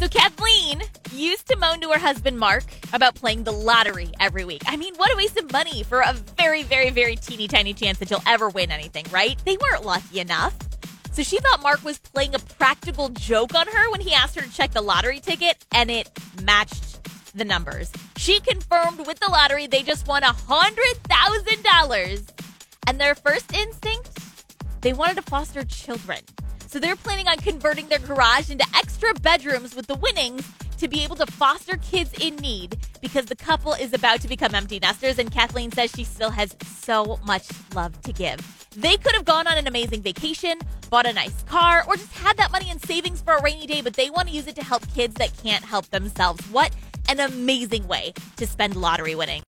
So Kathleen used to moan to her husband Mark about playing the lottery every week. I mean, what a waste of money for a very, very, very teeny tiny chance that you'll ever win anything, right? They weren't lucky enough. So she thought Mark was playing a practical joke on her when he asked her to check the lottery ticket, and it matched the numbers. She confirmed with the lottery they just won a $100,000. And their first instinct, they wanted to foster children. So they're planning on converting their garage into extra bedrooms with the winnings to be able to foster kids in need because the couple is about to become empty nesters and Kathleen says she still has so much love to give. They could have gone on an amazing vacation, bought a nice car, or just had that money in savings for a rainy day, but they want to use it to help kids that can't help themselves. What an amazing way to spend lottery winning.